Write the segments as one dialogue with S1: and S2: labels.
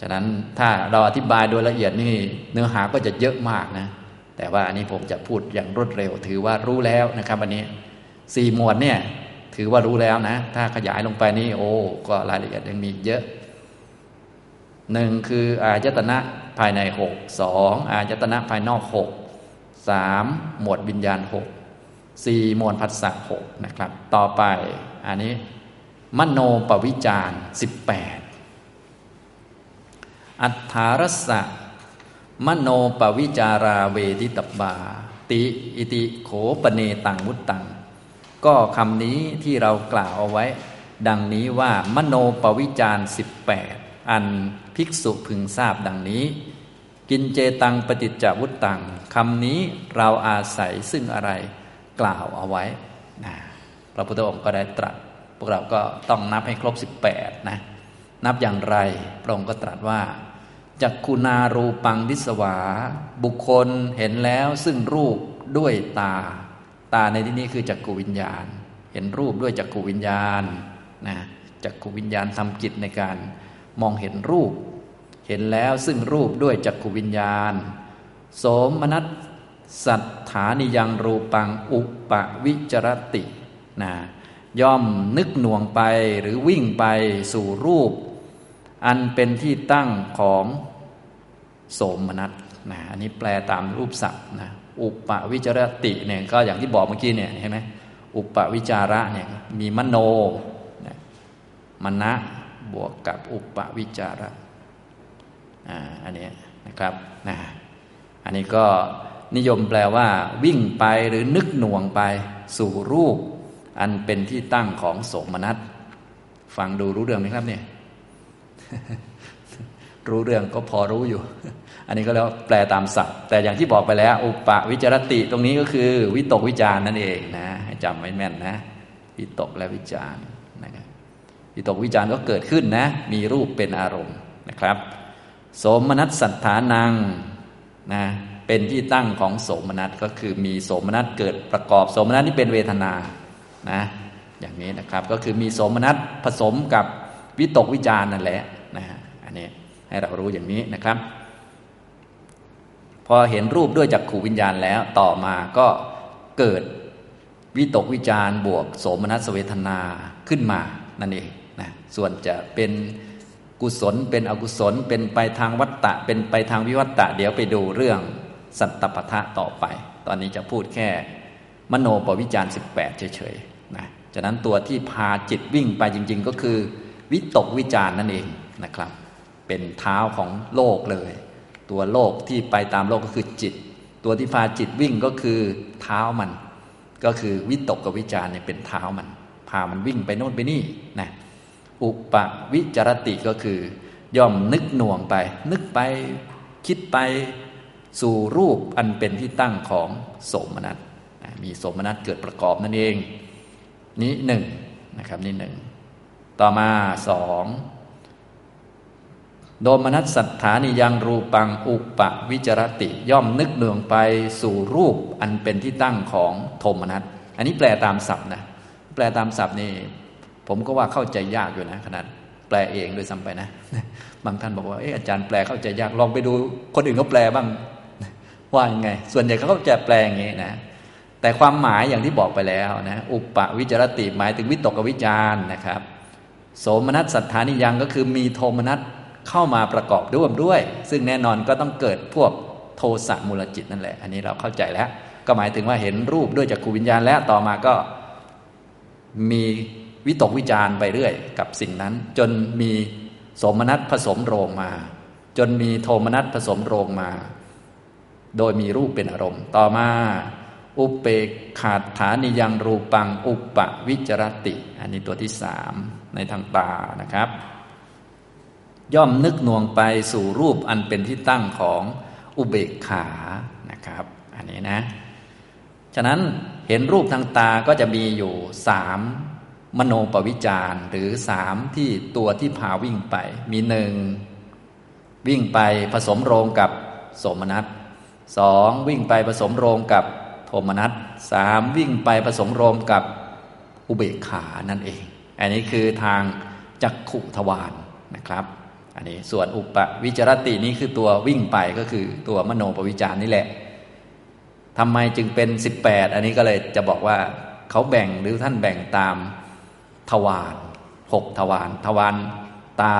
S1: ฉะนั้นถ้าเราอธิบายโดยละเอียดนี่เนื้อหาก็จะเยอะมากนะ แต่ว่าอันนี้ผมจะพูดอย่างรวดเร็ว ถือว่ารู้แล้วนะครับอันนี้สี่หมวดเนี่ยถือว่ารู้แล้วนะ ถ้าขยายลงไปนี่โอ้ก็รายละเอียดยังมีเยอะหนึ่งคืออายตนะภายในหกสองอายตนะภายนอกหกสามหมวดวิญญาณหกสี่หมวลพัสสะหกนะครับ ต่อไปอันนี้มโนปวิจารสิบแปด อัฏฐารสะมโนปวิจาราเวทิตบา ติอิติโขปเนตังมุตตัง ก็คำนี้ที่เรากล่าวเอาไว้ ดังนี้ว่ามโนปวิจารสิบแปดอันภิกษุพึงทราบดังนี้ กินเจตังปฏิจจวุตตังคำนี้เราอาศัยซึ่งอะไรกล่าวเอาไว้นะพระพุทธองค์ก็ได้ตรัส พวกเราก็ต้องนับให้ครบ 18 นะ นับอย่างไร พระองค์ก็ตรัสว่าจักคุณารูปังดิสวา บุคคลเห็นแล้วซึ่งรูปด้วยตา ตาในที่นี้คือจักกุวิญญาณ เห็นรูปด้วยจักกุวิญญาณนะจักกุวิญญาณทำกิจในการมองเห็นรูป เห็นแล้วซึ่งรูปด้วยจักกุวิญญาณ โสมนัสสัทธานิยังรูปังอุปวิจรตินะย่อมนึกหน่วงไปหรือวิ่งไปสู่รูป อันเป็นที่ตั้งของโสมนัสนะอันนี้แปลตามรูปศัพท์นะอุปวิจารติเนี่ยก็อย่างที่บอกเมื่อกี้เนี่ยเห็นไหมอุปวิจาระเนี่ยมีมโนนะมณะบวกกับอุปวิจาระอ่าอันนี้นะครับนะอันนี้ก็นิยมแปลว่า วิ่งไปหรือนึกหน่วงไปสู่รูป อันเป็นที่ตั้งของโสมนัสฟังดูรู้เรื่องไหมครับเนี่ย รู้เรื่องก็พอรู้อยู่ อันนี้ก็แล้วแปลตามศัพท์ แต่อย่างที่บอกไปแล้ว อุปวิจารติตรงนี้ก็คือวิตกวิจารนั่นเองนะให้จำไว้แม่นนะ วิตกและวิจารนะครับวิตกวิจารก็เกิดขึ้นนะ มีรูปเป็นอารมณ์นะครับ สมนัสสัทธานังนะเป็นที่ตั้งของโสมนัสก็คือมีโสมนัสเกิดประกอบโสมนัสนี่เป็นเวทนานะอย่างนี้นะครับก็คือมีโสมนัสผสมกับวิตกวิจารนั่นแหละ อันนี้ให้เรารู้อย่างนี้นะครับ พอเห็นรูปด้วยจักขูวิญญาณแล้วต่อมาก็เกิดวิตกวิจารบวกโสมนัสเวทนาขึ้นมานั่นเองนะส่วนจะเป็นกุศลเป็นอกุศล เป็นไปทางวัตตะ เป็นไปทางวิวัตตะ เดี๋ยวไปดูเรื่องสัตตปทะต่อไป ตอนนี้จะพูดแค่ มโนปวิจารสิบแปดเฉยๆนะฉะนั้นตัวที่พาจิตวิ่งไปจริง ๆ ก็คือ วิตกวิจารนั่นเองนะครับ เป็นเท้าของโลกเลย ตัวโลกที่ไปตามโลกก็คือจิต ตัวที่พาจิตวิ่งก็คือเท้ามัน ก็คือวิตกกับวิจารเนี่ยเป็นเท้ามัน พามันวิ่งไปโน่นไปนี่นะอุปวิจารติก็คือย่อมนึกหน่วงไป นึกไปคิดไปสู่รูปอันเป็นที่ตั้งของโสมนัสมีโสมนัสเกิดประกอบนั่นเอง นี้หนึ่งนะครับนี่หนึ่งต่อมาสอง โดมนัสสัทธานิยังรูปังอุปวิจรติย่อมนึกเนืองไปสู่รูปอันเป็นที่ตั้งของโทมนัสอันนี้แปลตามศัพท์นะแปลตามศัพท์นี่ผมก็ว่าเข้าใจยากอยู่นะขนาดแปลเองโดยซ้ำไปนะ บางท่านบอกว่าเอออาจารย์แปลเข้าใจยากลองไปดูคนอื่นเขาแปลบ้างว่ายังไง ส่วนใหญ่เขาก็จะแปลอย่างนี้นะแต่ความหมายอย่างที่บอกไปแล้วนะอุปวิจารติหมายถึงวิตกวิจารนะครับ โสมนัสสัทธานิยังก็คือมีโทมนัส เข้ามาประกอบร่วมด้วย ซึ่งแน่นอนก็ต้องเกิดพวกโทสะมูลจิตนั่นแหละ อันนี้เราเข้าใจแล้ว ก็หมายถึงว่าเห็นรูปด้วยจากขูวิญญาณแล้วต่อมาก็มีวิตกวิจารไปเรื่อย กับสิ่งนั้น จนมีสมนัสผสมโรงมา จนมีโทมนัสผสมโรงมา โดยมีรูปเป็นอารมณ์ ต่อมา อุปเปขาดฐานิยังรูปัง อุปวิจรติ อันนี้ตัวที่สามในทางตานะครับ ย่อมนึกหน่วงไปสู่รูปอันเป็นที่ตั้งของอุเบกขานะครับ อันนี้นะ ฉะนั้นเห็นรูปทางตาก็จะมีอยู่สามมโนปวิจารหรือสามที่ตัวที่พาวิ่งไป มีหนึ่งวิ่งไปผสมโรงกับสมนัตสองวิ่งไปผสมโรงกับโทมนัสสามวิ่งไปผสมโรงกับอุเบกขานั่นเอง อันนี้คือทางจักขุทวารนนะครับ อันนี้ส่วนอุปวิจารตินี้คือตัววิ่งไปก็คือตัวมโนปวิจารนี่แหละทำไมจึงเป็น 18 อันนี้ก็เลยจะบอกว่าเขาแบ่งหรือท่านแบ่งตามทวารหกทวารทวารตา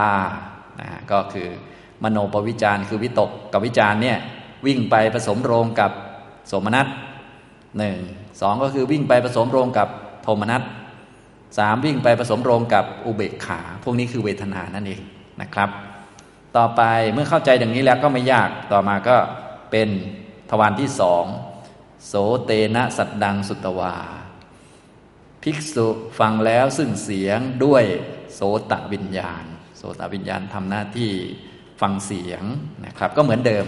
S1: นะก็คือมโนปวิจารคือวิตกกับวิจารเนี่ยวิ่งไปผสมโรงกับสมนัตหนึ่งสองก็คือวิ่งไปผสมโรงกับโทมนัตสามวิ่งไปผสมโรงกับอุเบกขา พวกนี้คือเวทนานั่นเองนะครับ ต่อไปเมื่อเข้าใจอย่างนี้แล้วก็ไม่ยากต่อมาก็เป็นทวารที่สองโสเตนะสัตดังสุตวา ภิกษุฟังแล้วซึ่งเสียงด้วยโสตวิญญาณ โสตวิญญาณทำหน้าที่ฟังเสียงนะครับก็เหมือนเดิม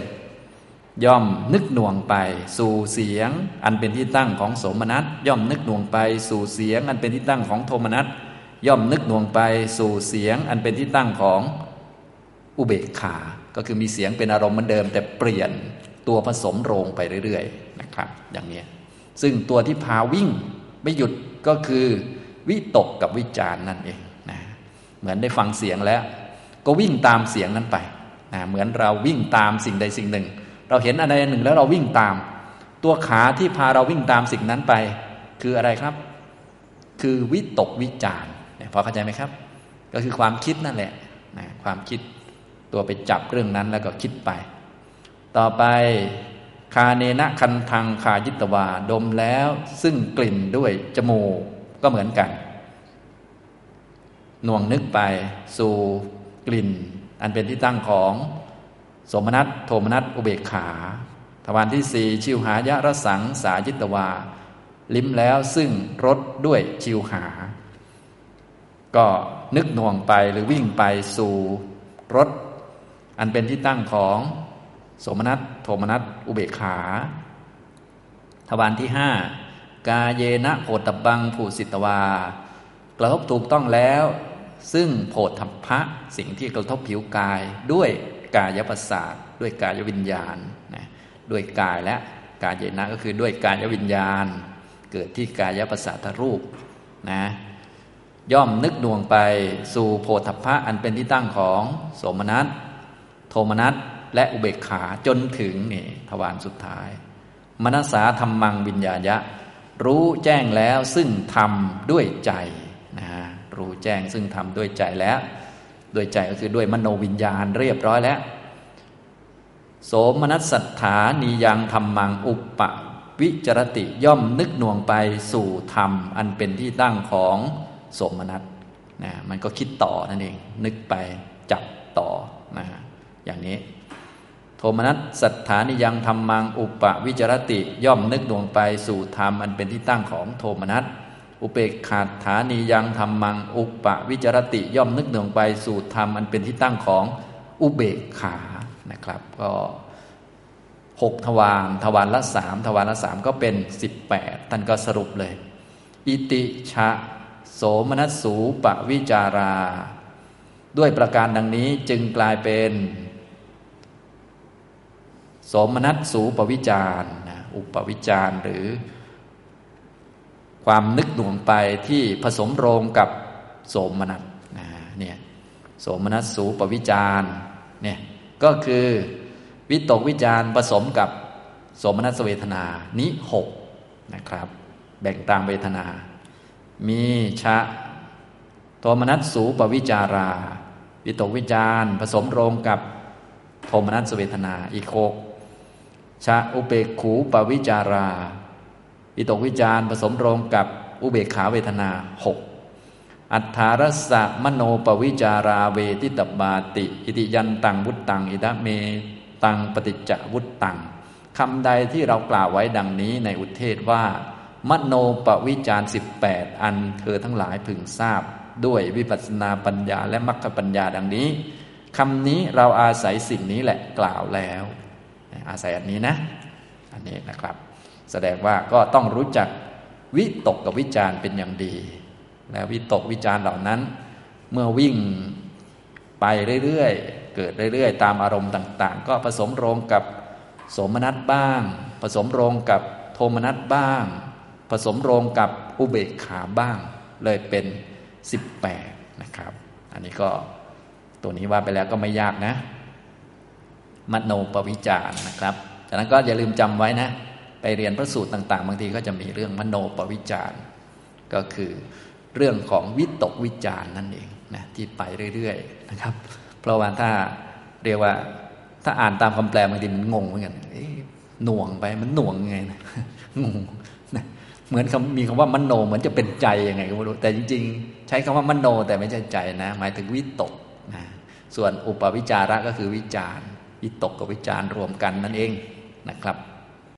S1: ย่อมนึกหน่วงไป สู่เสียง อันเป็นที่ตั้งของโสมนัส ย่อมนึกหน่วงไป สู่เสียง อันเป็นที่ตั้งของโทมนัส ย่อมนึกหน่วงไป สู่เสียง อันเป็นที่ตั้งของ อุเบกขา ก็คือมีเสียงเป็นอารมณ์เหมือนเดิม แต่เปลี่ยนตัวผสมโรงไปเรื่อยๆนะครับ อย่างนี้ซึ่งตัวที่พาวิ่งไม่หยุดก็คือวิตกกับวิจารนั่นเองนะเหมือนได้ฟังเสียงแล้ว ก็วิ่งตามเสียงนั้นไปนะเหมือนเราวิ่งตามสิ่งใดสิ่งหนึ่ง เราเห็นอะไรหนึ่งแล้วเราวิ่งตาม ตัวขาที่พาเราวิ่งตามสิ่งนั้นไป คืออะไรครับ คือวิตกวิจารพอเข้าใจไหมครับ ก็คือความคิดนั่นแหละนะความคิด ตัวไปจับเรื่องนั้นแล้วก็คิดไป ต่อไปคาเนนะคันทังคายิตวาดมแล้วซึ่งกลิ่นด้วยจมูกก็เหมือนกันหน่วงนึกไปสู่กลิ่น อันเป็นที่ตั้งของสมนัตโทมนัตอุเบกขาทวารที่สี่ชิวหายะรสังสายิตวา ลิ้มแล้วซึ่งรสด้วยชิวหา ก็นึกหน่วงไปหรือวิ่งไปสู่รส อันเป็นที่ตั้งของสมนัตโทมนัตอุเบกขา ทวารที่ห้ากาเยนะโพตบังผูสิตวากระทบถูกต้องแล้ว ซึ่งโพธพะสิ่งที่กระทบผิวกาย ด้วยกายประสาทด้วยกายวิญญาณนะด้วยกายและกายเยนะก็คือด้วยกายวิญญาณ เกิดที่กายประสาทรูปนะย่อมนึกดวงไปสู่โพธพะอันเป็นที่ตั้งของโสมนัส โทมนัสและอุเบกขาจนถึงนี่ทวารสุดท้าย มนัสสาธรรมังวิญญาญะ รู้แจ้งแล้วซึ่งทำด้วยใจนะรู้แจ้งซึ่งทำด้วยใจแล้ว ด้วยใจก็คือด้วยมโนวิญญาณเรียบร้อยแล้ว โสมนัสสัทธานียังธรรมังอุปวิจรติย่อมนึกหน่วงไปสู่ธรรม อันเป็นที่ตั้งของโสมนัสนะมันก็คิดต่อนั่นเอง นึกไปจับต่อนะฮะ อย่างนี้ โทมนัสสัทธานิยังธรรมังอุปวิจรติย่อมนึกดวงไปสู่ธรรมอันเป็นที่ตั้งของโทมนัสอุเบกขาฐานียังธรรมัง อุปวิจรติย่อมนึกดวงไปสู่ธรรมอันเป็นที่ตั้งของอุเบกขานะครับ ก็หกทวารทวารละสามทวารละสามก็เป็นสิบแปดท่านก็สรุปเลย อิติชะโสมนัสสูปวิจารา ด้วยประการดังนี้จึงกลายเป็น สมนัตสูปวิจารนะอุปวิจารหรือ ความนึกหน่วงไปที่ผสมโรงกับโสมนัสนะเนี่ยโสมนัสสูปวิจารเนี่ยก็คือวิตกวิจารผสมกับโสมนัสเวทนานิหกนะครับ แบ่งตามเวทนา มีชะโทมนัสสูปวิจารา วิตกวิจารผสมโรงกับโทมนัสเวทนาอีกหก ชาอุเบกขูปวิจาราวิตกวิจารผสมโรงกับอุเบกขาเวทนาหกอัฏฐารสะมโนปวิจาราเวทิตบาติ อิติยันตังวุตตัง อิทะเมตังปฏิจจวุตตังคำใดที่เรากล่าวไว้ดังนี้ในอุเทศว่า มโนปวิจารสิบแปดอันเธอทั้งหลายพึงทราบ ด้วยวิปัสสนาปัญญาและมรรคปัญญาดังนี้คำนี้เราอาศัยสิ่งนี้แหละกล่าวแล้ว อาศัยอันนี้นะ อันนี้นะครับ แสดงว่าก็ต้องรู้จักวิตกกับวิจารเป็นอย่างดี แล้ววิตกวิจารเหล่านั้น เมื่อวิ่งไปเรื่อยๆ เกิดเรื่อยๆ ตามอารมณ์ต่าง ๆ ก็ผสมโรงกับสมนัตบ้าง ผสมโรงกับโทมนัตบ้าง ผสมโรงกับอุเบกขาบ้าง เลยเป็น 18 นะครับ อันนี้ก็ตัวนี้ว่าไปแล้วก็ไม่ยากนะ มโนปวิจารนะครับจากนั้นก็อย่าลืมจำไว้นะ ไปเรียนพระสูตรต่างๆ บางทีก็จะมีเรื่องมโนปวิจารก็คือเรื่องของวิตกวิจารนั่นเองนะที่ไปเรื่อยๆนะครับ เพราะว่าถ้าเรียกว่าถ้าอ่านตามคำแปลบางทีมันงงเหมือนกันหน่วงไปมันหน่วงไงนะงงนะเหมือนคำมีคำว่ามโนเหมือนจะเป็นใจยังไงก็ไม่รู้แต่จริง ๆ ใช้คำว่ามโนแต่ไม่ใช่ใจนะ หมายถึงวิตกนะส่วนอุปวิจาระก็คือวิจาร วิตกกับวิจารรวมกันนั่นเองนะครับ